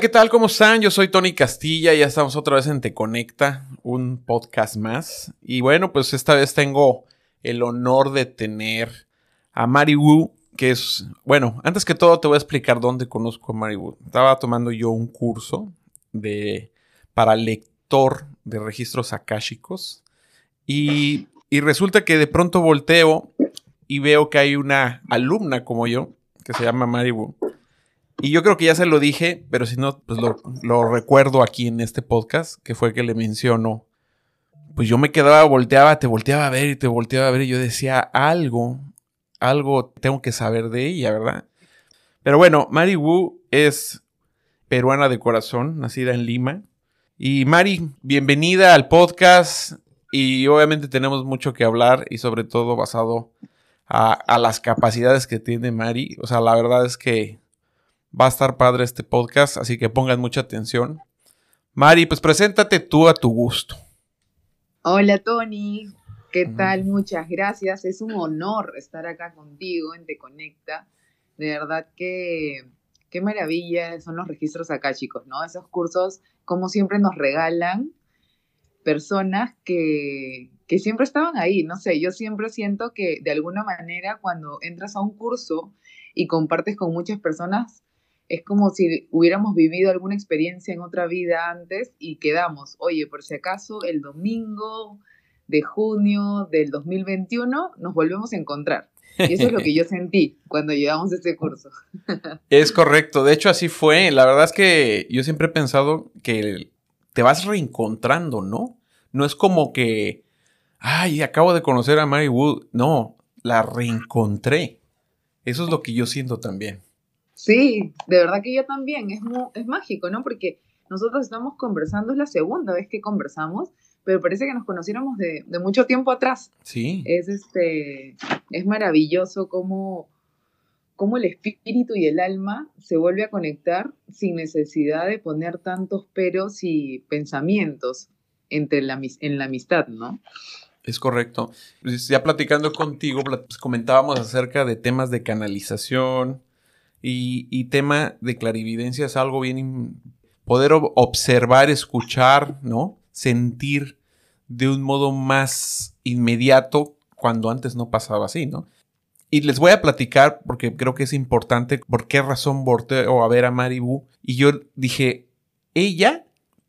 ¿qué tal? ¿Cómo están? Yo soy Tony Castilla y ya estamos otra vez en Te Conecta, un podcast más. Y bueno, pues esta vez tengo el honor de tener a Mari Wu, que es, bueno, antes que todo te voy a explicar dónde conozco a Mari Wu. Estaba tomando yo un curso de, para lector de registros akáshicos y, y resulta que de pronto volteo y veo que hay una alumna como yo, que se llama Mari Wu y yo creo que ya se lo dije, pero si no, pues lo, recuerdo aquí en este podcast, que fue que le menciono. Pues yo me quedaba, volteaba, te volteaba a ver y te volteaba a ver y yo decía algo, algo tengo que saber de ella, ¿verdad? Pero bueno, Mari Wu es peruana de corazón, nacida en Lima. Y Mari, bienvenida al podcast y obviamente tenemos mucho que hablar y sobre todo basado a, a las capacidades que tiene Mari. O sea, la verdad es que Va a estar padre este podcast, así que pongan mucha atención. Mari, pues preséntate tú a tu gusto. Hola Tony, ¿qué tal? Muchas gracias. Es un honor estar acá contigo en Te Conecta. De verdad que qué maravilla son los registros acá, chicos, ¿no? Esos cursos, como siempre, nos regalan personas que, que siempre estaban ahí. No sé, yo siempre siento que de alguna manera cuando entras a un curso y compartes con muchas personas, es como si hubiéramos vivido alguna experiencia en otra vida antes y quedamos, oye, por si acaso el domingo de junio del 2021 nos volvemos a encontrar. Y eso es lo que yo sentí cuando llevamos este curso. Es correcto, de hecho así fue. La verdad es que yo siempre he pensado que te vas reencontrando, ¿no? No es como que, ay, acabo de conocer a Mary Wood. No, la reencontré. Eso es lo que yo siento también. Sí, de verdad que yo también, es, es mágico, ¿no? Porque nosotros estamos conversando, es la segunda vez que conversamos, pero parece que nos conociéramos de, mucho tiempo atrás. Sí. Es, este, es maravilloso cómo, cómo el espíritu y el alma se vuelve a conectar sin necesidad de poner tantos peros y pensamientos entre la, en la amistad, ¿no? Es correcto. Ya platicando contigo, pues, comentábamos acerca de temas de canalización, y, tema de clarividencia es algo bien... Poder observar, escuchar, ¿no? Sentir de un modo más inmediato cuando antes no pasaba así, ¿no? Y les voy a platicar, porque creo que es importante, por qué razón volteo a ver a Maribu. Y yo dije, ella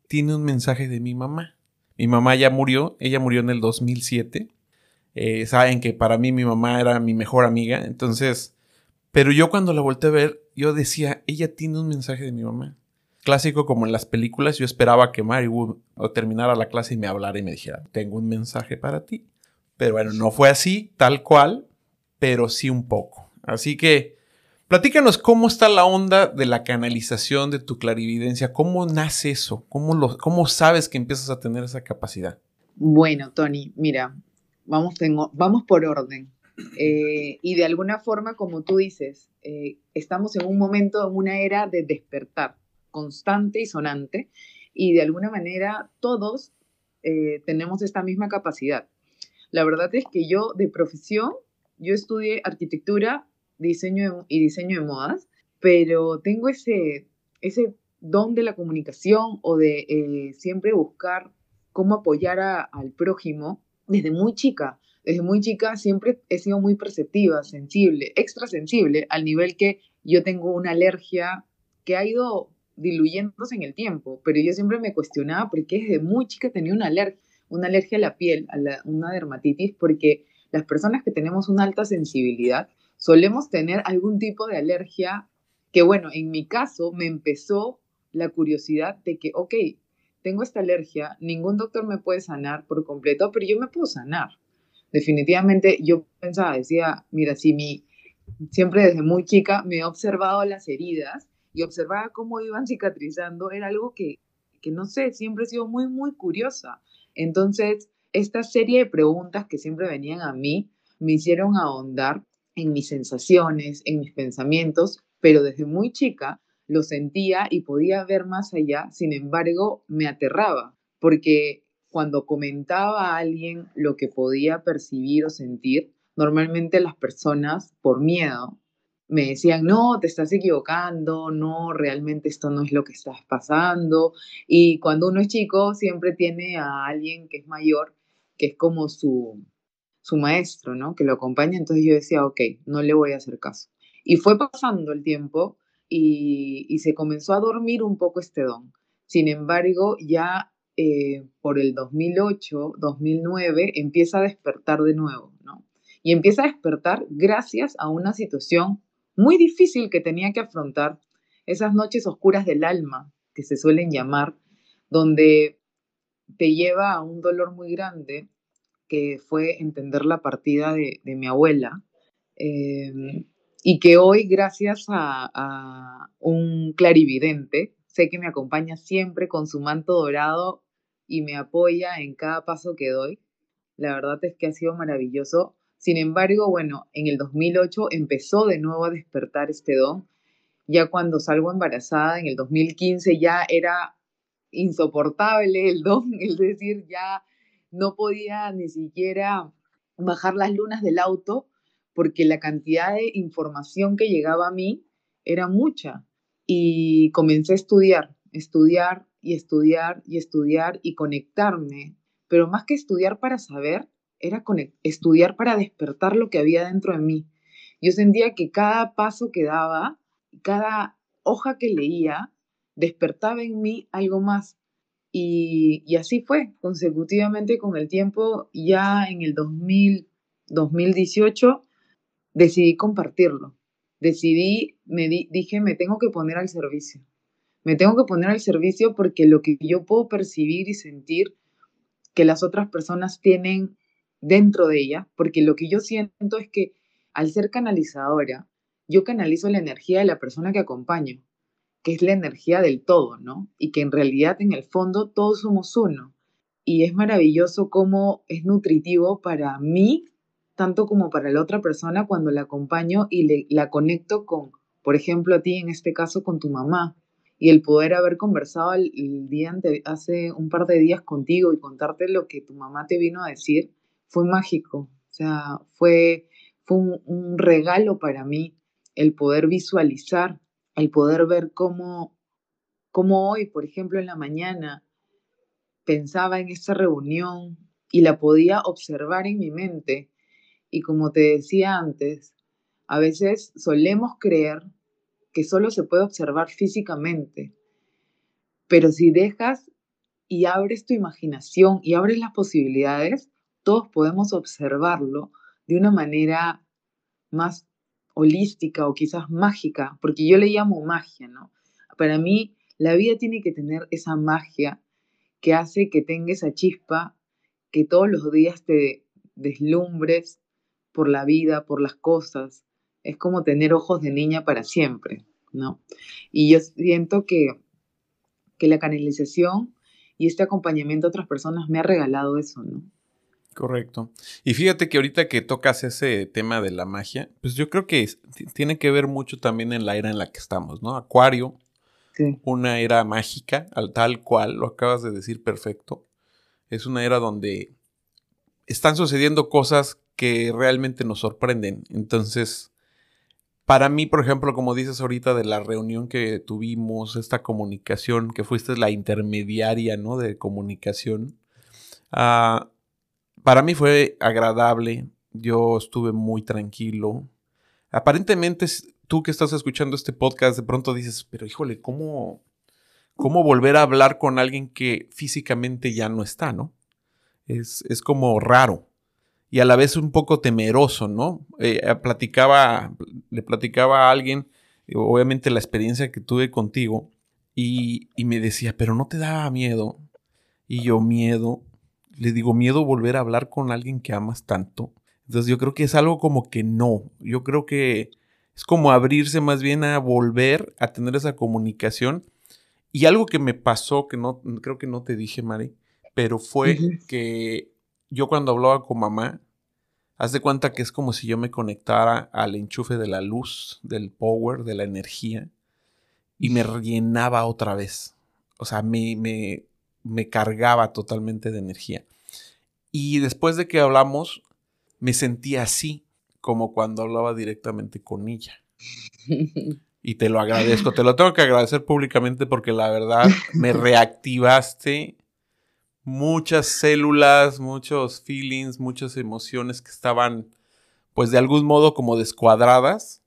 tiene un mensaje de mi mamá. Mi mamá ya murió, ella murió en el 2007. Eh, saben que para mí mi mamá era mi mejor amiga, entonces pero yo cuando la volteé a ver, yo decía, ella tiene un mensaje de mi mamá. Clásico como en las películas, yo esperaba que Mary Wood terminara la clase y me hablara y me dijera, tengo un mensaje para ti. Pero bueno, no fue así, tal cual, pero sí un poco. Así que, platícanos cómo está la onda de la canalización de tu clarividencia, cómo nace eso, cómo, lo, cómo sabes que empiezas a tener esa capacidad. Bueno, Tony, mira, vamos, tengo, vamos por orden. Eh, y de alguna forma, como tú dices, eh, estamos en un momento, en una era de despertar constante y sonante, y de alguna manera todos eh, tenemos esta misma capacidad. La verdad es que yo de profesión, yo estudié arquitectura diseño y diseño de modas, pero tengo ese, ese don de la comunicación o de siempre buscar cómo apoyar al prójimo desde muy chica desde muy chica siempre he sido muy perceptiva, sensible, extra sensible, al nivel que yo tengo una alergia que ha ido diluyéndose en el tiempo, pero yo siempre me cuestionaba por qué desde muy chica tenía una, alergia, una alergia a la piel, a una dermatitis, porque las personas que tenemos una alta sensibilidad solemos tener algún tipo de alergia que, bueno, en mi caso me empezó la curiosidad de que, ok, tengo esta alergia, ningún doctor me puede sanar por completo, pero yo me puedo sanar definitivamente yo pensaba, decía, mira, si mi, siempre desde muy chica me he observado las heridas y observaba cómo iban cicatrizando, era algo que, que no sé, siempre he sido muy, muy curiosa. Entonces, esta serie de preguntas que siempre venían a mí me hicieron ahondar en mis sensaciones, en mis pensamientos, pero desde muy chica lo sentía y podía ver más allá, sin embargo, me aterraba, porque cuando comentaba a alguien lo que podía percibir o sentir, normalmente las personas, por miedo, me decían, no, te estás equivocando, no, realmente esto no es lo que estás pasando. Y cuando uno es chico, siempre tiene a alguien que es mayor, que es como su, su maestro, ¿no? Que lo acompaña. Entonces yo decía, ok, no le voy a hacer caso. Y fue pasando el tiempo y, y se comenzó a dormir un poco este don. Sin embargo, ya eh, por el 2008, 2009, empieza a despertar de nuevo, ¿no? Y empieza a despertar gracias a una situación muy difícil que tenía que afrontar, esas noches oscuras del alma, que se suelen llamar, donde te lleva a un dolor muy grande, que fue entender la partida de, mi abuela, em, y que hoy, gracias a, a un clarividente, sé que me acompaña siempre con su manto dorado y me apoya en cada paso que doy. La verdad es que ha sido maravilloso sin embargo, bueno, en el 2008 empezó de nuevo a despertar este don. Ya cuando salgo embarazada, en el 2015 ya era insoportable el don, es decir, ya no podía ni siquiera bajar las lunas del auto porque la cantidad de información que llegaba a mí era mucha. Y comencé a estudiar, estudiar y estudiar y estudiar y conectarme, pero más que estudiar para saber, era estudiar para despertar lo que había dentro de mí. Yo sentía que cada paso que daba, cada hoja que leía, despertaba en mí algo más. Y, así fue, consecutivamente con el tiempo, ya en el 2000, 2018, decidí compartirlo. Decidí, me dije, me tengo que poner al servicio. Me tengo que poner al servicio porque lo que yo puedo percibir y sentir que las otras personas tienen dentro de ella, porque lo que yo siento es que al ser canalizadora, yo canalizo la energía de la persona que acompaño, que es la energía del todo, ¿no? Y que en realidad en el fondo todos somos uno. Y es maravilloso cómo es nutritivo para mí, tanto como para la otra persona cuando la acompaño y la conecto con, por ejemplo, a ti en este caso con tu mamá. Y el poder haber conversado el, día hace un par de días contigo y contarte lo que tu mamá te vino a decir, fue mágico, o sea, fue, fue un, regalo para mí el poder visualizar, el poder ver cómo, cómo hoy, por ejemplo, en la mañana, pensaba en esta reunión y la podía observar en mi mente. Y como te decía antes, a veces solemos creer que solo se puede observar físicamente, pero si dejas y abres tu imaginación y abres las posibilidades, todos podemos observarlo de una manera más holística o quizás mágica, porque yo le llamo magia, ¿no? Para mí, la vida tiene que tener esa magia que hace que tenga esa chispa, que todos los días te deslumbres por la vida, por las cosas. Es como tener ojos de niña para siempre, ¿no? Y yo siento que, que la canalización y este acompañamiento a otras personas me ha regalado eso, ¿no? Correcto. Y fíjate que ahorita que tocas ese tema de la magia, pues yo creo que tiene que ver mucho también en la era en la que estamos, ¿no? Acuario, una era mágica, al tal cual, lo acabas de decir perfecto. Es una era donde están sucediendo cosas que realmente nos sorprenden. Entonces, para mí, por ejemplo, como dices ahorita de la reunión que tuvimos, esta comunicación, que fuiste la intermediaria, ¿no? De comunicación. Ah, para mí fue agradable, yo estuve muy tranquilo. Aparentemente tú que estás escuchando este podcast de pronto dices, pero híjole, ¿cómo, cómo volver a hablar con alguien que físicamente ya no está, ¿no? Es, como raro y a la vez un poco temeroso, ¿no? Eh, eh, platicaba, le platicaba a alguien, obviamente la experiencia que tuve contigo, y, y me decía, pero no te daba miedo. Y yo, miedo, le digo, miedo volver a hablar con alguien que amas tanto. Entonces yo creo que es algo como que no. Yo creo que es como abrirse más bien a volver a tener esa comunicación. Y algo que me pasó, que no, creo que no te dije, Mari, pero fue que yo cuando hablaba con mamá, haz de cuenta que es como si yo me conectara al enchufe de la luz, del power, de la energía, y me rellenaba otra vez. O sea, me, me, me cargaba totalmente de energía. Y después de que hablamos, me sentía así, como cuando hablaba directamente con ella. Y te lo agradezco, te lo tengo que agradecer públicamente porque la verdad me reactivaste muchas células, muchos feelings, muchas emociones que estaban pues de algún modo como descuadradas,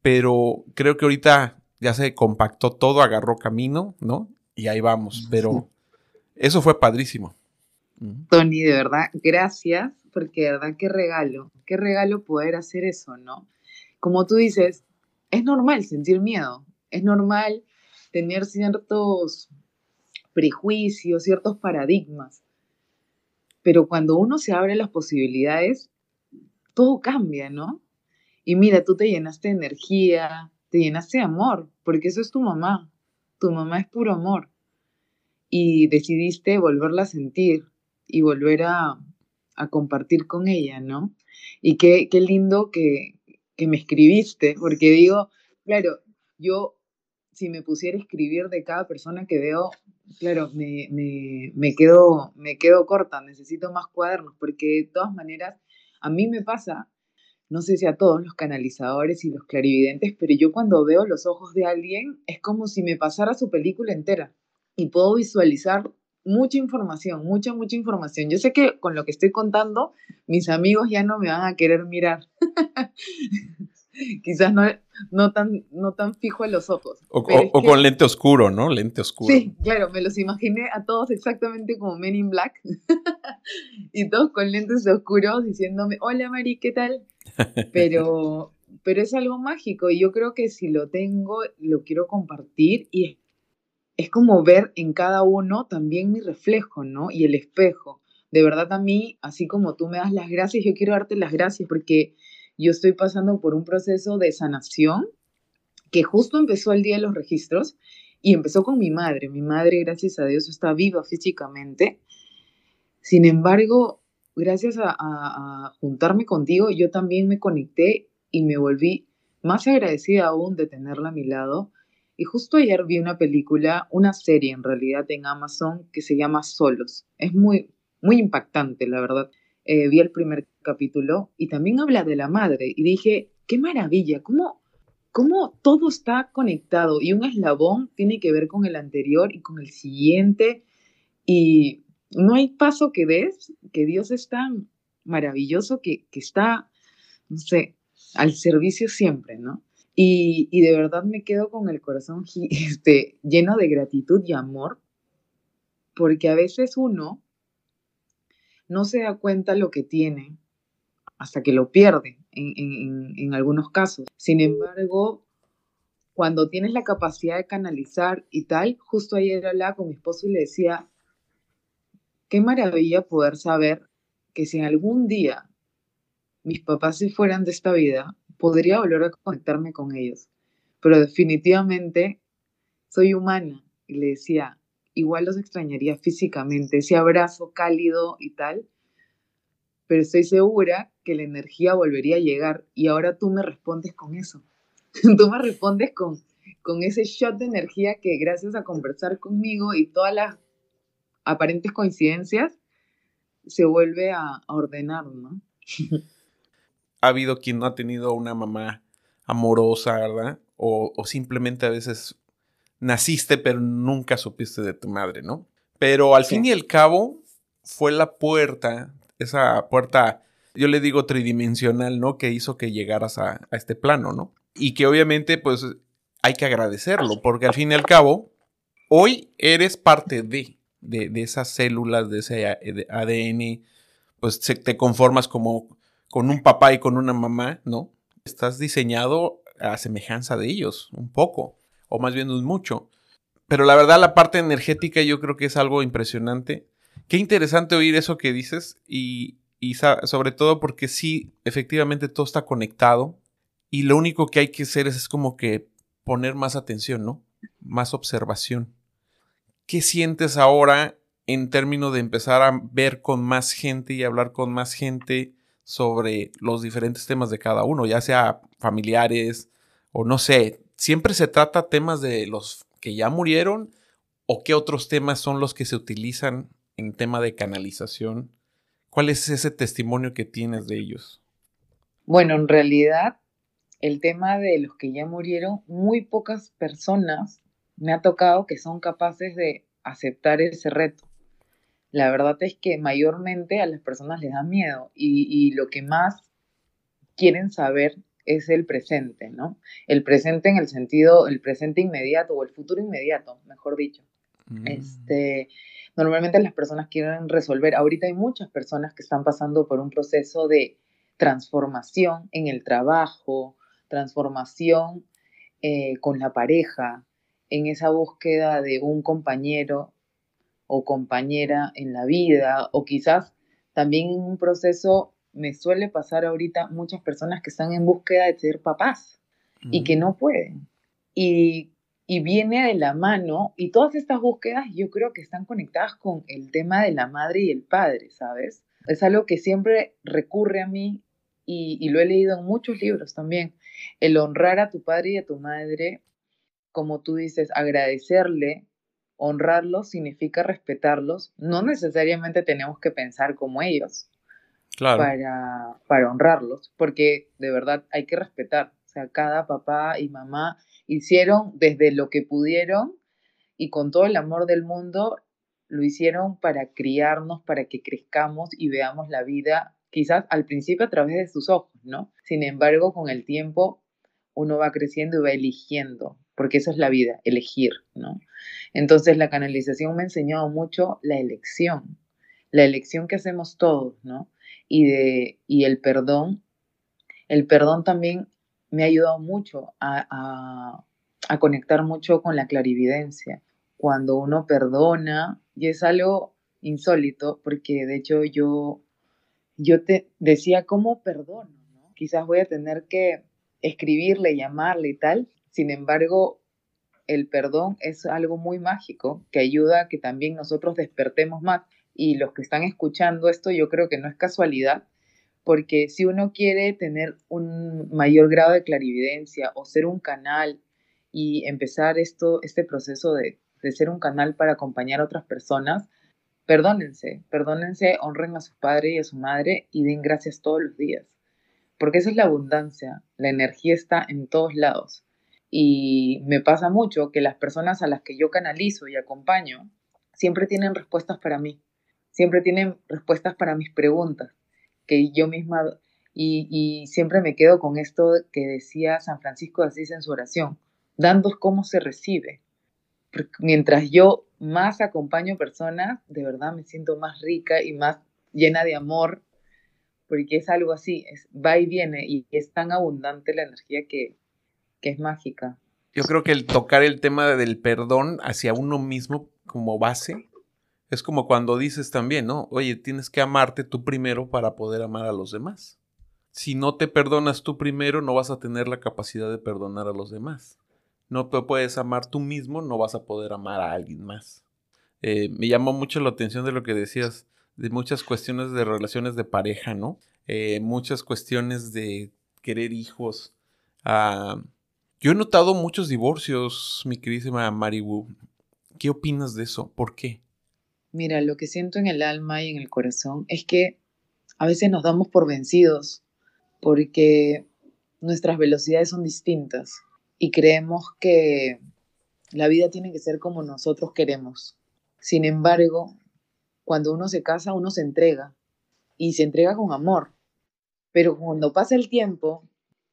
pero creo que ahorita ya se compactó todo, agarró camino, ¿no? Y ahí vamos, pero eso fue padrísimo. Tony, de verdad, gracias, porque de verdad qué regalo, qué regalo poder hacer eso, ¿no? Como tú dices, es normal sentir miedo, es normal tener ciertos prejuicios, ciertos paradigmas, pero cuando uno se abre las posibilidades, todo cambia, ¿no? Y mira, tú te llenaste de energía, te llenaste de amor, porque eso es tu mamá, tu mamá es puro amor. Y decidiste volverla a sentir y volver a, compartir con ella, ¿no? Y qué, qué lindo que, que me escribiste, porque digo, claro, yo si me pusiera a escribir de cada persona que veo, claro, me, me, me, quedo, me quedo corta, necesito más cuadernos, porque de todas maneras, a mí me pasa, no sé si a todos los canalizadores y los clarividentes, pero yo cuando veo los ojos de alguien, es como si me pasara su película entera y puedo visualizar mucha información, mucha, mucha información. Yo sé que con lo que estoy contando, mis amigos ya no me van a querer mirar. Quizás no, no, tan, no tan fijo en los ojos. O, con lente oscuro, ¿no? Lente oscuro. Sí, claro, me los imaginé a todos exactamente como Men in Black. y todos con lentes oscuros diciéndome, hola Mari, ¿qué tal? Pero, pero es algo mágico y yo creo que si lo tengo, lo quiero compartir y es como ver en cada uno también mi reflejo, ¿no? Y el espejo. De verdad a mí, así como tú me das las gracias, yo quiero darte las gracias porque yo estoy pasando por un proceso de sanación que justo empezó el día de los registros y empezó con mi madre. Mi madre, gracias a Dios, está viva físicamente. Sin embargo, gracias a, a juntarme contigo, yo también me conecté y me volví más agradecida aún de tenerla a mi lado y justo ayer vi una película, una serie en realidad en Amazon que se llama Solos. Es muy, muy impactante, la verdad. Eh, vi el primer capítulo y también habla de la madre y dije, qué maravilla, cómo, cómo todo está conectado y un eslabón tiene que ver con el anterior y con el siguiente y no hay paso que des, que Dios es tan maravilloso que, que está, no sé, al servicio siempre, ¿no? Y, de verdad me quedo con el corazón este, lleno de gratitud y amor, porque a veces uno no se da cuenta lo que tiene hasta que lo pierde en, en algunos casos. Sin embargo, cuando tienes la capacidad de canalizar y tal, justo ayer hablaba con mi esposo y le decía, qué maravilla poder saber que si en algún día mis papás se fueran de esta vida, podría volver a conectarme con ellos. Pero definitivamente soy humana y le decía, igual los extrañaría físicamente, ese abrazo cálido y tal, pero estoy segura que la energía volvería a llegar y ahora tú me respondes con eso. tú me respondes con, con ese shot de energía que gracias a conversar conmigo y todas las aparentes coincidencias se vuelve a, a ordenar, ¿no? ha habido quien no ha tenido una mamá amorosa, ¿verdad? O, simplemente a veces naciste pero nunca supiste de tu madre, ¿no? Pero al fin y al cabo fue la puerta, esa puerta, yo le digo tridimensional, ¿no? Que hizo que llegaras a, este plano, ¿no? Y que obviamente pues hay que agradecerlo, porque al fin y al cabo, hoy eres parte de, de, esas células, de ese ADN, pues te conformas como con un papá y con una mamá, ¿no? Estás diseñado a semejanza de ellos, un poco, o más bien un mucho. Pero la verdad, la parte energética yo creo que es algo impresionante. Qué interesante oír eso que dices y, y sobre todo porque sí, efectivamente todo está conectado y lo único que hay que hacer es, es como que poner más atención, ¿no? Más observación. ¿Qué sientes ahora en términos de empezar a ver con más gente y hablar con más gente sobre los diferentes temas de cada uno, ya sea familiares o no sé, siempre se trata temas de los que ya murieron o qué otros temas son los que se utilizan en tema de canalización. ¿Cuál es ese testimonio que tienes de ellos? Bueno, en realidad el tema de los que ya murieron, muy pocas personas me ha tocado que son capaces de aceptar ese reto. La verdad es que mayormente a las personas les da miedo y, y lo que más quieren saber es el presente, ¿no? El presente en el sentido, el presente inmediato o el futuro inmediato, mejor dicho. Mm. Este, normalmente las personas quieren resolver, ahorita hay muchas personas que están pasando por un proceso de transformación en el trabajo, transformación eh, con la pareja, en esa búsqueda de un compañero o compañera en la vida, o quizás también un proceso me suele pasar ahorita muchas personas que están en búsqueda de ser papás y que no pueden. Y, y, viene de la mano, y todas estas búsquedas yo creo que están conectadas con el tema de la madre y el padre, ¿sabes? Es algo que siempre recurre a mí y, y lo he leído en muchos libros también. El honrar a tu padre y a tu madre, como tú dices, agradecerle, honrarlos significa respetarlos. No necesariamente tenemos que pensar como ellos, para, para honrarlos, porque de verdad hay que respetar. O sea, cada papá y mamá hicieron desde lo que pudieron y con todo el amor del mundo lo hicieron para criarnos, para que crezcamos y veamos la vida quizás al principio a través de sus ojos, ¿no? Sin embargo, con el tiempo uno va creciendo y va eligiendo, porque eso es la vida, elegir, ¿no? Entonces la canalización me ha enseñado mucho la elección, la elección que hacemos todos, ¿no? Y, de, y el perdón. El perdón también me ha ayudado mucho a, a, conectar mucho con la clarividencia. Cuando uno perdona, y es algo insólito, porque de hecho yo, yo te decía, ¿cómo perdono? Quizás voy a tener que escribirle, llamarle y tal. Sin embargo, el perdón es algo muy mágico que ayuda a que también nosotros despertemos más y los que están escuchando esto, yo creo que no es casualidad, porque si uno quiere tener un mayor grado de clarividencia o ser un canal y empezar esto, este proceso de, de ser un canal para acompañar a otras personas, perdónense, perdónense, honren a su padre y a su madre y den gracias todos los días. Porque esa es la abundancia, la energía está en todos lados. Y me pasa mucho que las personas a las que yo canalizo y acompaño siempre tienen respuestas para mí siempre tienen respuestas para mis preguntas, que yo misma, y, siempre me quedo con esto que decía San Francisco de Asís en su oración, dando cómo se recibe. mientras yo más acompaño personas, de verdad me siento más rica y más llena de amor, porque es algo así, va y viene y es tan abundante la energía que, que es mágica. Yo creo que el tocar el tema del perdón hacia uno mismo como base es como cuando dices también, ¿no? Oye, tienes que amarte tú primero para poder amar a los demás. Si no te perdonas tú primero, no vas a tener la capacidad de perdonar a los demás. No te puedes amar tú mismo, no vas a poder amar a alguien más. Eh, me llamó mucho la atención de lo que decías, de muchas cuestiones de relaciones de pareja, ¿no? Eh, muchas cuestiones de querer hijos. Ah, yo he notado muchos divorcios, mi queridísima Maribu. ¿Qué opinas de eso? ¿Por qué? Mira, lo que siento en el alma y en el corazón es que a veces nos damos por vencidos porque nuestras velocidades son distintas y creemos que la vida tiene que ser como nosotros queremos. Sin embargo, cuando uno se casa, uno se entrega y se entrega con amor. Pero cuando pasa el tiempo,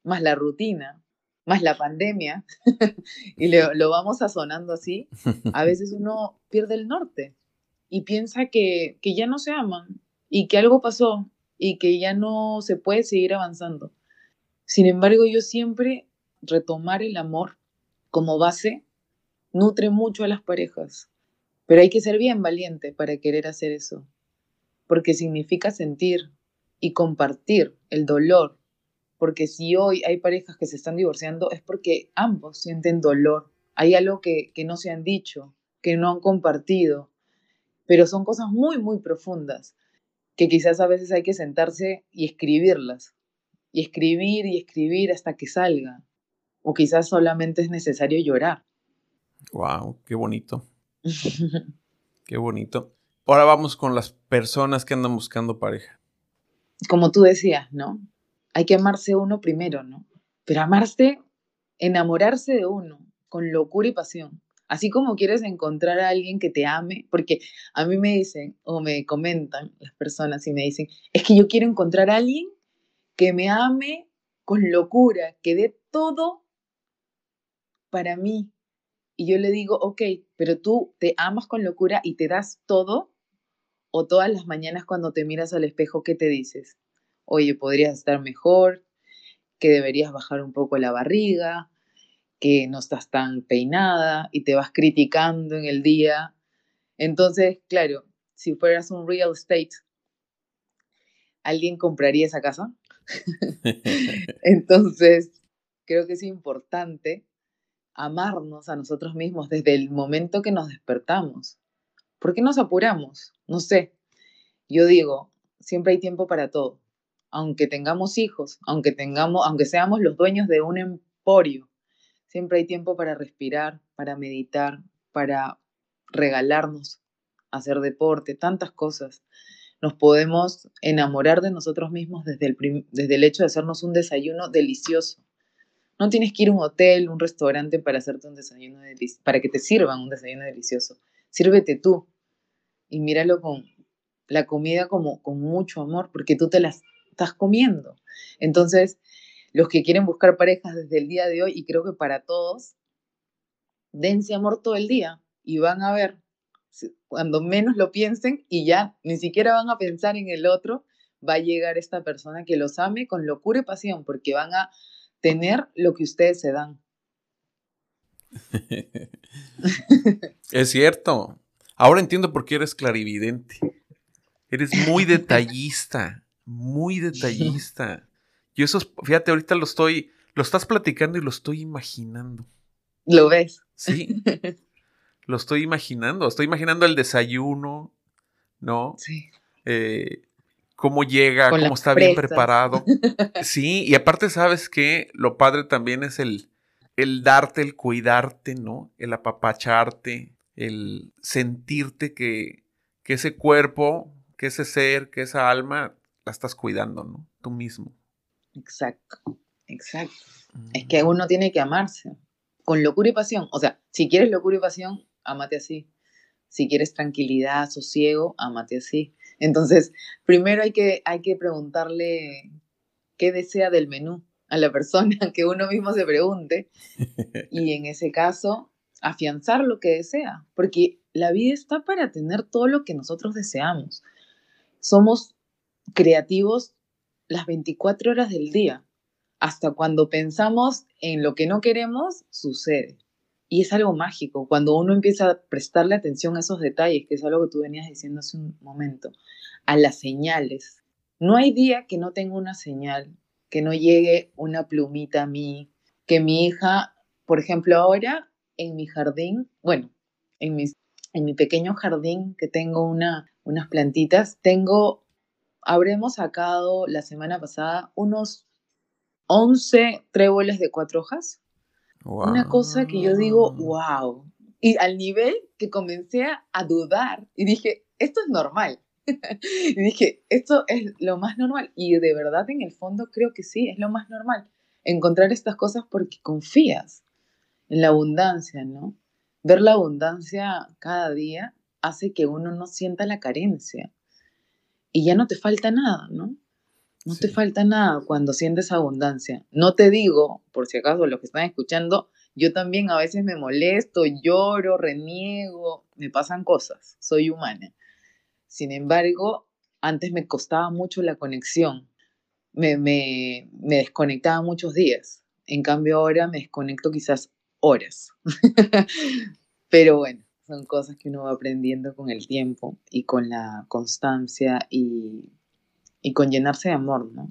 más la rutina, más la pandemia, y lo vamos sazonando así, a veces uno pierde el norte y piensa que, ya no se aman y que algo pasó y que ya no se puede seguir avanzando. Sin embargo, yo siempre retomar el amor como base nutre mucho a las parejas, pero hay que ser bien valiente para querer hacer eso, porque significa sentir y compartir el dolor, porque si hoy hay parejas que se están divorciando es porque ambos sienten dolor, hay algo que, que no se han dicho, que no han compartido, pero son cosas muy, muy profundas que quizás a veces hay que sentarse y escribirlas, y escribir y escribir hasta que salga, o quizás solamente es necesario llorar. Wow, qué bonito. qué bonito. Ahora vamos con las personas que andan buscando pareja. Como tú decías, ¿no? Hay que amarse uno primero, ¿no? Pero amarse, enamorarse de uno con locura y pasión. Así como quieres encontrar a alguien que te ame, porque a mí me dicen o me comentan las personas y me dicen, es que yo quiero encontrar a alguien que me ame con locura, que dé todo para mí. Y yo le digo, ok, pero tú te amas con locura y te das todo, o todas las mañanas cuando te miras al espejo, ¿qué te dices? Oye, podrías estar mejor, que deberías bajar un poco la barriga, que no estás tan peinada y te vas criticando en el día. Entonces, claro, si fueras un real estate, ¿alguien compraría esa casa? Entonces, creo que es importante amarnos a nosotros mismos desde el momento que nos despertamos. ¿Por qué nos apuramos? No sé. Yo digo, siempre hay tiempo para todo. Aunque tengamos hijos, aunque tengamos, aunque seamos los dueños de un emporio, Siempre hay tiempo para respirar, para meditar, para regalarnos, hacer deporte, tantas cosas. Nos podemos enamorar de nosotros mismos desde el, desde el hecho de hacernos un desayuno delicioso. No tienes que ir a un hotel, un restaurante para hacerte un desayuno para que te sirvan un desayuno delicioso. Sírvete tú y míralo con la comida como con mucho amor porque tú te la estás comiendo. Entonces, los que quieren buscar parejas desde el día de hoy, y creo que para todos, dense amor todo el día y van a ver, cuando menos lo piensen y ya ni siquiera van a pensar en el otro, va a llegar esta persona que los ame con locura y pasión, porque van a tener lo que ustedes se dan. es cierto. Ahora entiendo por qué eres clarividente. Eres muy detallista, muy detallista. Yo eso, fíjate, ahorita lo estoy, lo estás platicando y lo estoy imaginando. ¿Lo ves? Sí. lo estoy imaginando. Estoy imaginando el desayuno, ¿no? Sí. Eh, cómo llega, cómo está bien preparado. Sí, y aparte, ¿sabes que Lo padre también es el, el darte, el cuidarte, ¿no? El apapacharte, el sentirte que, que ese cuerpo, que ese ser, que esa alma, la estás cuidando, ¿no? Tú mismo. Exacto, exacto. Es que uno tiene que amarse con locura y pasión. O sea, si quieres locura y pasión, amate así. Si quieres tranquilidad, sosiego, amate así. Entonces, primero hay que, hay que preguntarle qué desea del menú a la persona, que uno mismo se pregunte. Y en ese caso, afianzar lo que desea, porque la vida está para tener todo lo que nosotros deseamos. Somos creativos las 24 horas del día. Hasta cuando pensamos en lo que no queremos, sucede. Y es algo mágico, cuando uno empieza a prestarle atención a esos detalles, que es algo que tú venías diciendo hace un momento, a las señales. No hay día que no tenga una señal, que no llegue una plumita a mí, que mi hija, por ejemplo, ahora en mi jardín, bueno, en, mis, en mi pequeño jardín que tengo una, unas plantitas, tengo habremos sacado la semana pasada unos 11 tréboles de cuatro hojas. Una cosa que yo digo, wow. Y al nivel que comencé a dudar y dije, esto es normal. y dije, esto es lo más normal. Y de verdad, en el fondo, creo que sí, es lo más normal. Encontrar estas cosas porque confías en la abundancia, ¿no? Ver la abundancia cada día hace que uno no sienta la carencia y ya no te falta nada, ¿no? No te falta nada cuando sientes abundancia. No te digo, por si acaso los que están escuchando, yo también a veces me molesto, lloro, reniego, me pasan cosas, soy humana. Sin embargo, antes me costaba mucho la conexión, me, me, me desconectaba muchos días. En cambio ahora me desconecto quizás horas. Pero bueno, son cosas que uno va aprendiendo con el tiempo y con la constancia y, con llenarse de amor, ¿no?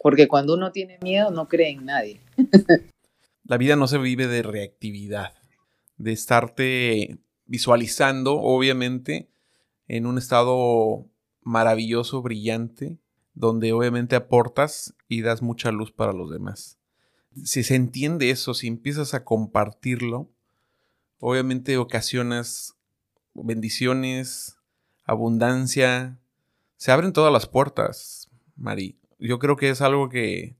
Porque cuando uno tiene miedo no cree en nadie. La vida no se vive de reactividad, de estarte visualizando, obviamente, en un estado maravilloso, brillante, donde obviamente aportas y das mucha luz para los demás. Si se entiende eso, si empiezas a compartirlo, obviamente ocasionas bendiciones, abundancia. Se abren todas las puertas, Mari. Yo creo que es algo que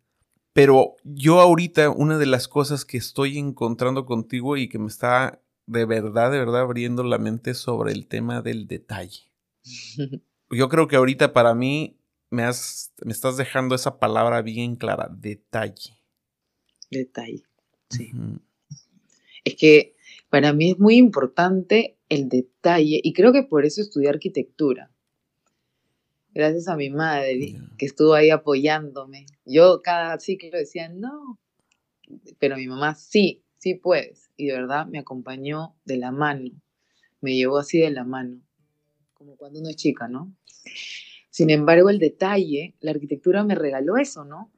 Pero yo ahorita, una de las cosas que estoy encontrando contigo y que me está de verdad, de verdad abriendo la mente sobre el tema del detalle. Yo creo que ahorita para mí me, has, me estás dejando esa palabra bien clara, detalle. Detalle, sí. Es que para mí es muy importante el detalle y creo que por eso estudié arquitectura. Gracias a mi madre que estuvo ahí apoyándome. Yo cada ciclo decía, no, pero mi mamá sí, sí puedes. Y de verdad me acompañó de la mano, me llevó así de la mano, como cuando uno es chica, ¿no? Sin embargo, el detalle, la arquitectura me regaló eso, ¿no?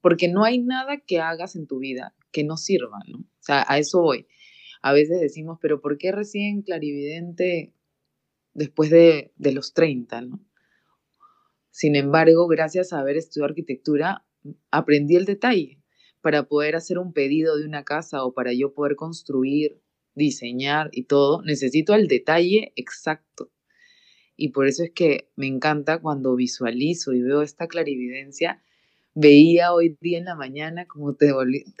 Porque no hay nada que hagas en tu vida que no sirva, ¿no? O sea, a eso voy. A veces decimos, pero ¿por qué recién clarividente después de, los 30, ¿no? Sin embargo, gracias a haber estudiado arquitectura, aprendí el detalle para poder hacer un pedido de una casa o para yo poder construir, diseñar y todo, necesito el detalle exacto. Y por eso es que me encanta cuando visualizo y veo esta clarividencia. Veía hoy día en la mañana, como te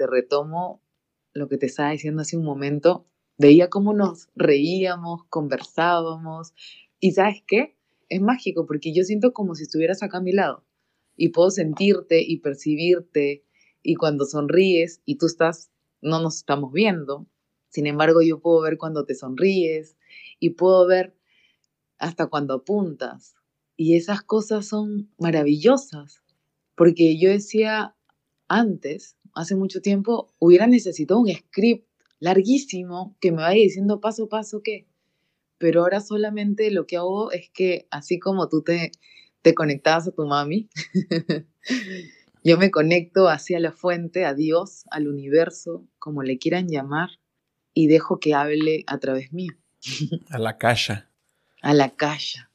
retomo lo que te estaba diciendo hace un momento, veía cómo nos reíamos, conversábamos. Y sabes qué? Es mágico porque yo siento como si estuvieras acá a mi lado y puedo sentirte y percibirte y cuando sonríes y tú estás, no nos estamos viendo. Sin embargo, yo puedo ver cuando te sonríes y puedo ver hasta cuando apuntas. Y esas cosas son maravillosas, porque yo decía antes, hace mucho tiempo, hubiera necesitado un script larguísimo que me vaya diciendo paso a paso qué. Pero ahora solamente lo que hago es que, así como tú te, te conectabas a tu mami, yo me conecto hacia la fuente, a Dios, al universo, como le quieran llamar, y dejo que hable a través mío. A la caja a la calle.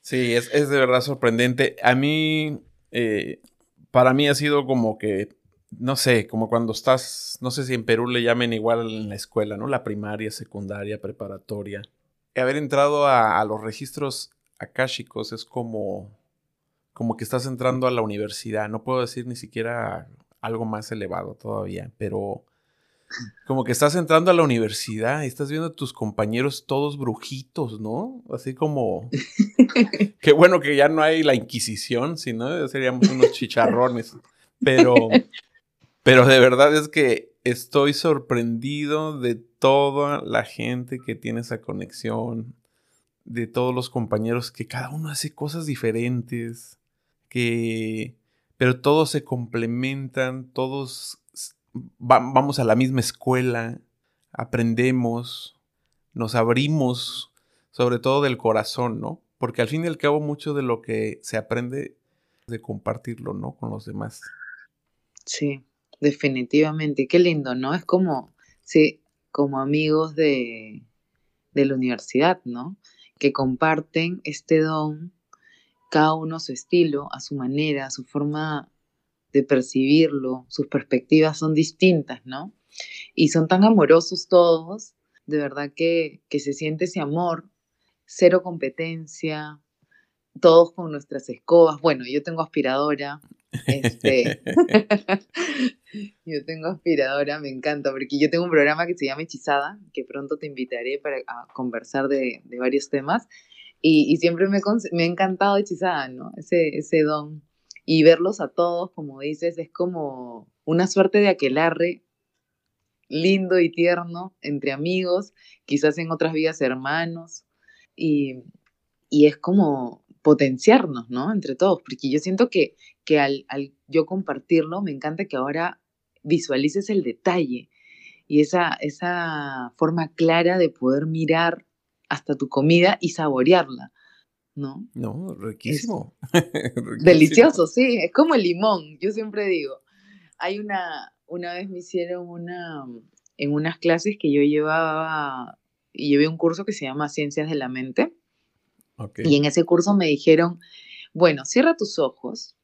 Sí, es, de verdad sorprendente. A mí, eh, para mí ha sido como que, no sé, como cuando estás, no sé si en Perú le llamen igual en la escuela, ¿no? La primaria, secundaria, preparatoria. Haber entrado a, a los registros akáshicos es como, como que estás entrando a la universidad. No puedo decir ni siquiera algo más elevado todavía, pero como que estás entrando a la universidad y estás viendo a tus compañeros todos brujitos, ¿no? Así como... Qué bueno que ya no hay la Inquisición, si no, seríamos unos chicharrones. Pero, pero de verdad es que estoy sorprendido de toda la gente que tiene esa conexión, de todos los compañeros que cada uno hace cosas diferentes, que... Pero todos se complementan, todos vamos a la misma escuela, aprendemos, nos abrimos, sobre todo del corazón, ¿no? Porque al fin y al cabo mucho de lo que se aprende de compartirlo, ¿no? Con los demás. Sí, definitivamente. Qué lindo, ¿no? Es como, sí, como amigos de, de la universidad, ¿no? Que comparten este don, cada uno a su estilo, a su manera, a su forma de percibirlo, sus perspectivas son distintas, ¿no? Y son tan amorosos todos, de verdad que, se siente ese amor, cero competencia, todos con nuestras escobas. Bueno, yo tengo aspiradora. Este, yo tengo aspiradora, me encanta, porque yo tengo un programa que se llama Hechizada, que pronto te invitaré para conversar de, varios temas. Y, siempre me, me, ha encantado Hechizada, ¿no? Ese, ese don y verlos a todos, como dices, es como una suerte de aquelarre lindo y tierno entre amigos, quizás en otras vidas hermanos, y, es como potenciarnos, ¿no? Entre todos, porque yo siento que, que al, yo compartirlo, me encanta que ahora visualices el detalle y esa, esa forma clara de poder mirar hasta tu comida y saborearla. ¿no? No, riquísimo. Delicioso, sí, es como el limón, yo siempre digo. Hay una, una vez me hicieron una, en unas clases que yo llevaba, y llevé un curso que se llama Ciencias de la Mente. Y en ese curso me dijeron, bueno, cierra tus ojos.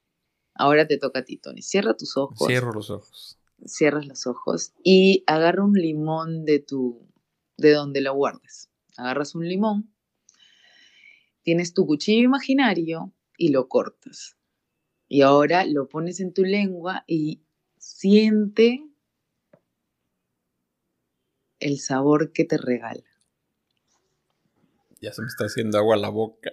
Ahora te toca a ti, Tony. Cierra tus ojos. Cierro los ojos. Cierras los ojos y agarra un limón de tu, de donde lo guardes. Agarras un limón, tienes tu cuchillo imaginario y lo cortas. Y ahora lo pones en tu lengua y siente el sabor que te regala. Ya se me está haciendo agua la boca.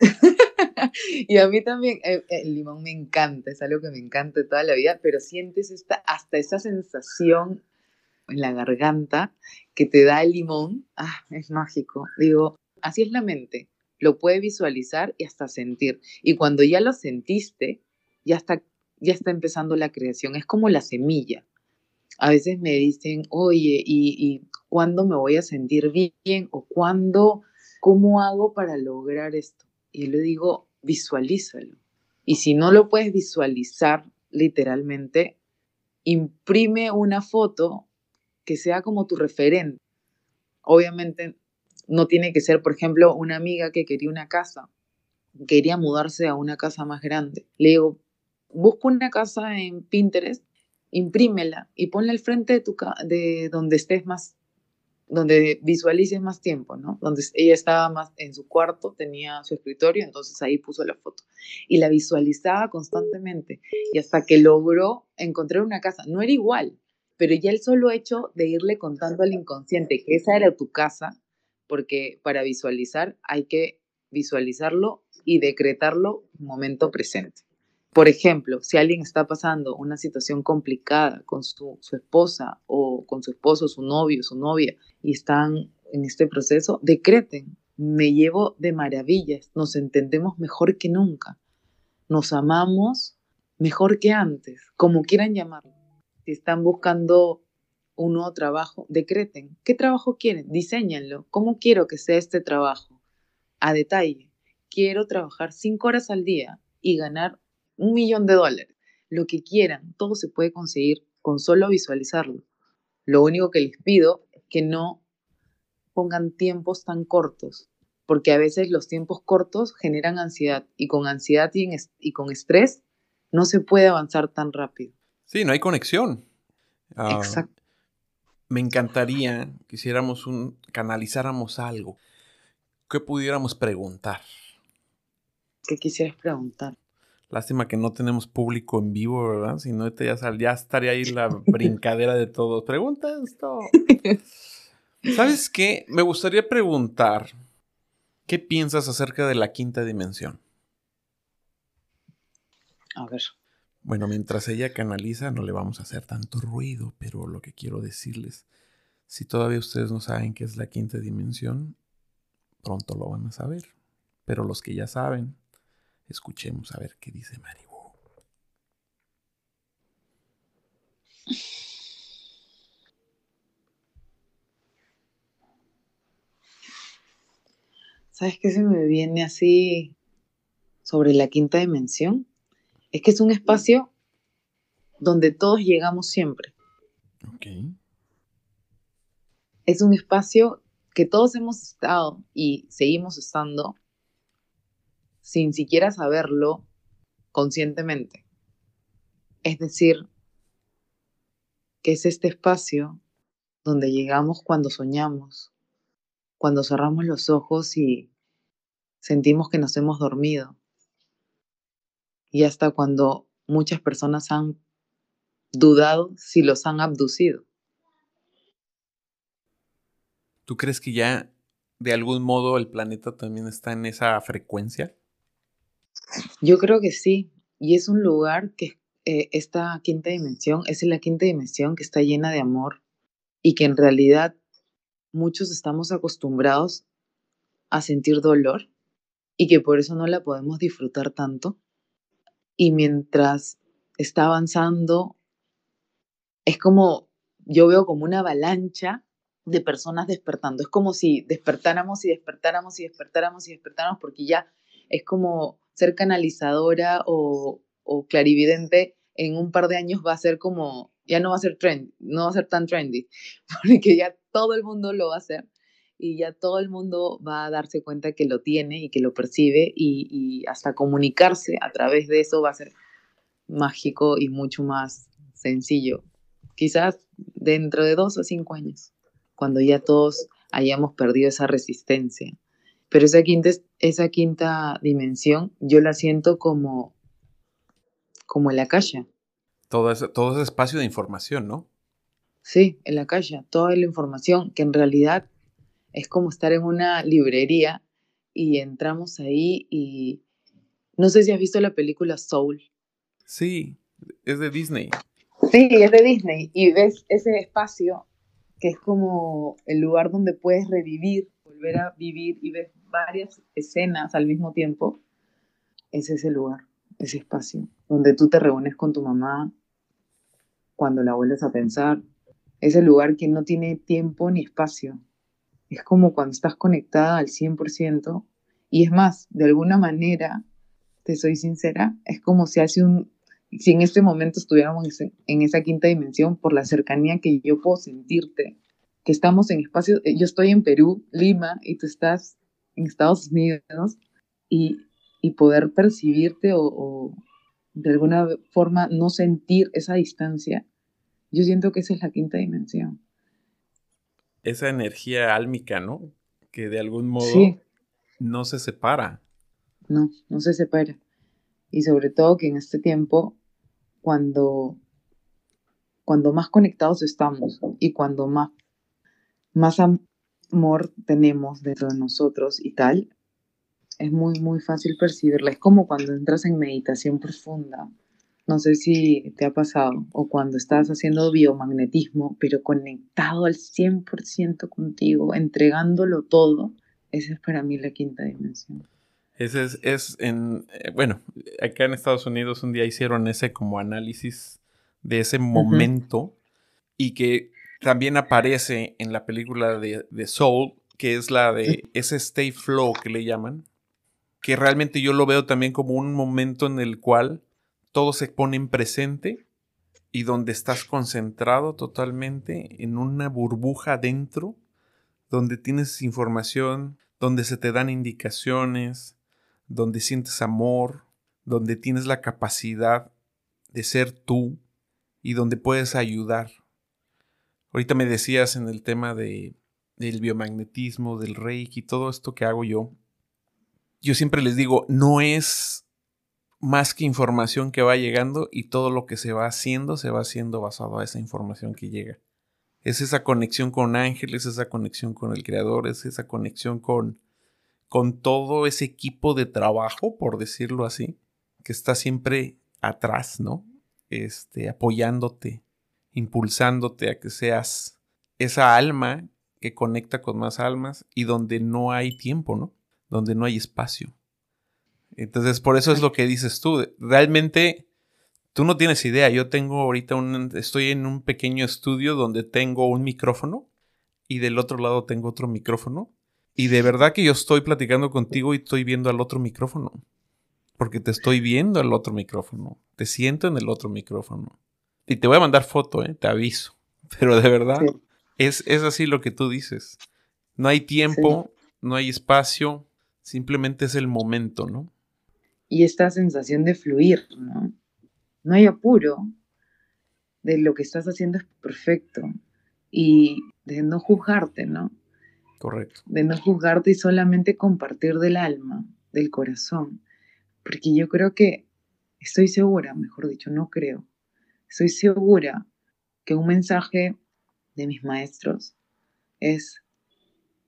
y a mí también eh, el limón me encanta, es algo que me encanta toda la vida, pero sientes esta, hasta esa sensación en la garganta que te da el limón, ah, es mágico. Digo, así es la mente, lo puede visualizar y hasta sentir. Y cuando ya lo sentiste, ya está, ya está empezando la creación, es como la semilla. A veces me dicen, oye, ¿y, y cuándo me voy a sentir bien? ¿O cuándo, cómo hago para lograr esto? Y yo le digo, visualízalo. Y si no lo puedes visualizar literalmente, imprime una foto que sea como tu referente. Obviamente no tiene que ser, por ejemplo, una amiga que quería una casa, quería mudarse a una casa más grande. Le digo, busca una casa en Pinterest, imprímela y ponla al frente de, tu de donde estés más donde visualices más tiempo, ¿no? Donde ella estaba más en su cuarto, tenía su escritorio, entonces ahí puso la foto. Y la visualizaba constantemente. Y hasta que logró encontrar una casa, no era igual, pero ya el solo hecho de irle contando al inconsciente que esa era tu casa, porque para visualizar hay que visualizarlo y decretarlo en momento presente. Por ejemplo, si alguien está pasando una situación complicada con su, esposa o con su esposo, su novio, su novia, y están en este proceso, decreten, me llevo de maravillas, nos entendemos mejor que nunca, nos amamos mejor que antes, como quieran llamarlo. Si están buscando un nuevo trabajo, decreten. ¿Qué trabajo quieren? Diseñenlo. ¿Cómo quiero que sea este trabajo? A detalle. Quiero trabajar cinco horas al día y ganar un millón de dólares, lo que quieran, todo se puede conseguir con solo visualizarlo. Lo único que les pido es que no pongan tiempos tan cortos, porque a veces los tiempos cortos generan ansiedad y con ansiedad y, con estrés no se puede avanzar tan rápido. Sí, no hay conexión. Ah, Exacto. Me encantaría que hiciéramos un, canalizáramos algo. ¿Qué pudiéramos preguntar? ¿Qué quisieras preguntar? Lástima que no tenemos público en vivo, ¿verdad? Si no, ya, ya estaría ahí la brincadera de todos. Pregunta esto. ¿Sabes qué? Me gustaría preguntar, ¿qué piensas acerca de la quinta dimensión? A ver. Bueno, mientras ella canaliza, no le vamos a hacer tanto ruido, pero lo que quiero decirles, si todavía ustedes no saben qué es la quinta dimensión, pronto lo van a saber. Pero los que ya saben, Escuchemos a ver qué dice Maribu. ¿Sabes qué se me viene así sobre la quinta dimensión? Es que es un espacio donde todos llegamos siempre. Ok. Es un espacio que todos hemos estado y seguimos estando sin siquiera saberlo conscientemente. Es decir, que es este espacio donde llegamos cuando soñamos, cuando cerramos los ojos y sentimos que nos hemos dormido, y hasta cuando muchas personas han dudado si los han abducido. ¿Tú crees que ya de algún modo el planeta también está en esa frecuencia? Yo creo que sí, y es un lugar que eh, esta quinta dimensión es la quinta dimensión que está llena de amor y que en realidad muchos estamos acostumbrados a sentir dolor y que por eso no la podemos disfrutar tanto. Y mientras está avanzando, es como, yo veo como una avalancha de personas despertando. Es como si despertáramos y despertáramos y despertáramos y despertáramos porque ya es como ser canalizadora o, clarividente en un par de años va a ser como, ya no va a ser trend, no va a ser tan trendy, porque ya todo el mundo lo va a hacer y ya todo el mundo va a darse cuenta que lo tiene y que lo percibe y, y hasta comunicarse a través de eso va a ser mágico y mucho más sencillo. Quizás dentro de dos o cinco años, cuando ya todos hayamos perdido esa resistencia. Pero esa quinta, esa quinta dimensión yo la siento como, como la calle. Todo ese, todo ese espacio de información, ¿no? Sí, en la calle, toda la información que en realidad es como estar en una librería y entramos ahí y no sé si has visto la película Soul. Sí, es de Disney. Sí, es de Disney y ves ese espacio que es como el lugar donde puedes revivir, volver a vivir y ves varias escenas al mismo tiempo. Es ese lugar, ese espacio, donde tú te reúnes con tu mamá cuando la vuelves a pensar. Ese lugar que no tiene tiempo ni espacio. Es como cuando estás conectada al 100%. Y es más, de alguna manera, te soy sincera, es como si hace un, si en este momento estuviéramos en esa quinta dimensión por la cercanía que yo puedo sentirte, que estamos en espacio, eh, yo estoy en Perú, Lima, y tú estás en Estados Unidos, y, y poder percibirte o, o, de alguna forma no sentir esa distancia, yo siento que esa es la quinta dimensión. Esa energía álmica, ¿no? Que de algún modo no se separa. No, no se separa. Y sobre todo que en este tiempo, cuando, cuando más conectados estamos y cuando más, más amor tenemos dentro de nosotros y tal, es muy, muy fácil percibirla. Es como cuando entras en meditación profunda. No sé si te ha pasado, o cuando estás haciendo biomagnetismo, pero conectado al 100% contigo, entregándolo todo. Esa es para mí la quinta dimensión. Ese es, es en, eh, bueno, acá en Estados Unidos un día hicieron ese como análisis de ese momento y que también aparece en la película de, de, Soul, que es la de ese stay flow que le llaman, que realmente yo lo veo también como un momento en el cual todo se pone en presente y donde estás concentrado totalmente en una burbuja dentro, donde tienes información, donde se te dan indicaciones, donde sientes amor, donde tienes la capacidad de ser tú y donde puedes ayudar. Ahorita me decías en el tema de, del biomagnetismo, del reiki, todo esto que hago yo. Yo siempre les digo, no es más que información que va llegando y todo lo que se va haciendo se va haciendo basado a esa información que llega. Es esa conexión con ángeles, esa conexión con el creador, es esa conexión con, con todo ese equipo de trabajo, por decirlo así, que está siempre atrás, ¿no? Este, apoyándote, impulsándote a que seas esa alma que conecta con más almas y donde no hay tiempo, ¿no? Donde no hay espacio. Entonces, por eso es lo que dices tú. Realmente, tú no tienes idea. Yo tengo ahorita un, estoy en un pequeño estudio donde tengo un micrófono y del otro lado tengo otro micrófono y de verdad que yo estoy platicando contigo y estoy viendo al otro micrófono. Porque te estoy viendo al otro micrófono. Te siento en el otro micrófono. Y te voy a mandar foto, ¿eh? te aviso. Pero de verdad, es, es, así lo que tú dices. No hay tiempo, no hay espacio, simplemente es el momento, ¿no? Y esta sensación de fluir, ¿no? No hay apuro. De lo que estás haciendo es perfecto. Y de no juzgarte, ¿no? Correcto. De no juzgarte y solamente compartir del alma, del corazón. Porque yo creo que, estoy segura, mejor dicho, no creo, estoy segura que un mensaje de mis maestros es,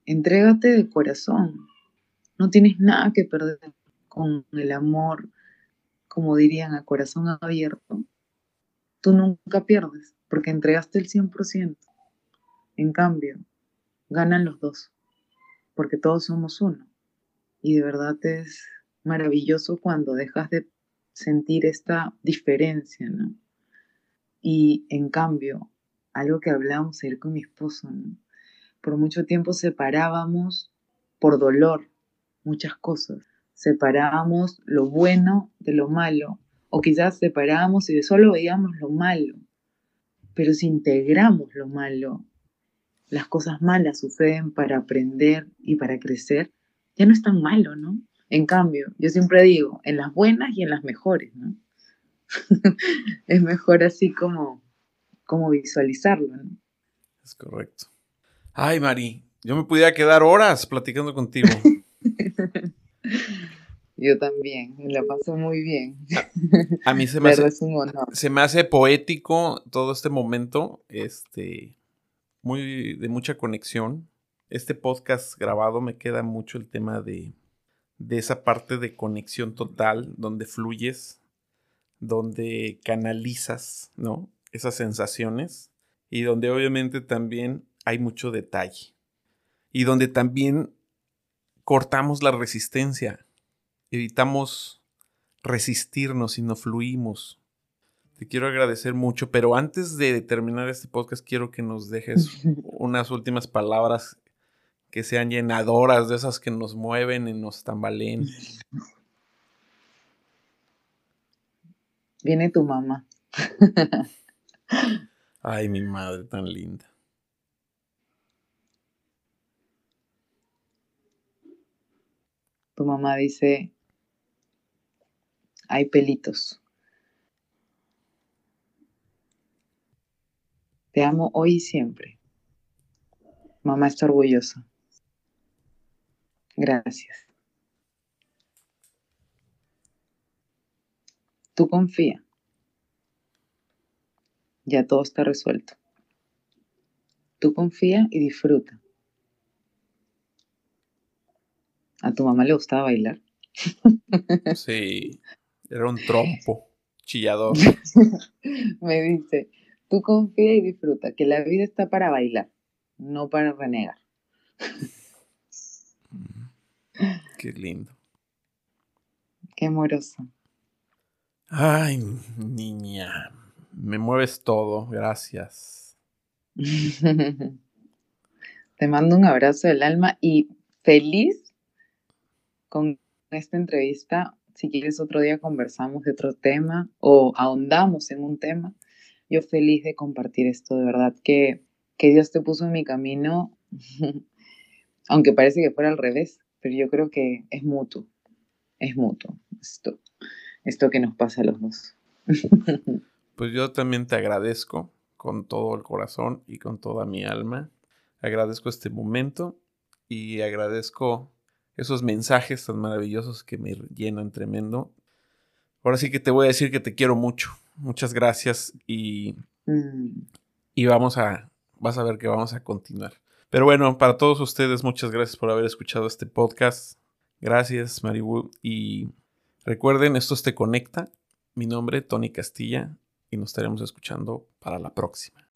entrégate de corazón. No tienes nada que perder con el amor, como dirían, a corazón abierto. Tú nunca pierdes porque entregaste el 100%. En cambio, ganan los dos, porque todos somos uno. Y de verdad es maravilloso cuando dejas de sentir esta diferencia, ¿no? Y en cambio, algo que hablábamos ayer con mi esposo, ¿no? Por mucho tiempo separábamos por dolor muchas cosas. Separábamos lo bueno de lo malo, o quizás separábamos y solo veíamos lo malo. Pero si integramos lo malo las cosas malas suceden para aprender y para crecer, ya no es tan malo, ¿no? En cambio, yo siempre digo, en las buenas y en las mejores, ¿no? es mejor así como, como visualizarlo, ¿no? Es correcto. Ay, Mari, yo me pudiera quedar horas platicando contigo. Yo también, me la paso muy bien. A, mí se me, hace, se me hace poético todo este momento, este, muy de mucha conexión. Este podcast grabado me queda mucho el tema de, de esa parte de conexión total, donde fluyes, donde canalizas, ¿no? Esas sensaciones y donde obviamente también hay mucho detalle y donde también cortamos la resistencia, evitamos resistirnos y no fluimos. Te quiero agradecer mucho, pero antes de terminar este podcast quiero que nos dejes unas últimas palabras que sean llenadoras de esas que nos mueven y nos tambaleen. Viene tu mamá. Ay, mi madre tan linda. Tu mamá dice, hay pelitos. Te amo hoy y siempre. Mamá está orgullosa. Gracias. Tú confía. Ya todo está resuelto. Tú confía y disfruta. ¿A tu mamá le gustaba bailar? Sí, era un trompo, chillador. Me dice, tú confía y disfruta, que la vida está para bailar, no para renegar. Qué lindo. Qué amoroso. Ay, niña, me mueves todo, gracias. Te mando un abrazo del alma y feliz con esta entrevista. Si quieres otro día conversamos de otro tema o ahondamos en un tema. Yo feliz de compartir esto, de verdad que, que Dios te puso en mi camino, aunque parece que fuera al revés pero yo creo que es mutuo, es mutuo esto, esto que nos pasa a los dos. Pues yo también te agradezco con todo el corazón y con toda mi alma. Agradezco este momento y agradezco esos mensajes tan maravillosos que me llenan tremendo. Ahora sí que te voy a decir que te quiero mucho. Muchas gracias y, mm. y vamos a, vas a ver que vamos a continuar. Pero bueno, para todos ustedes, muchas gracias por haber escuchado este podcast. Gracias, Maribu. Y recuerden, esto Te Conecta. Mi nombre, Tony Castilla, y nos estaremos escuchando para la próxima.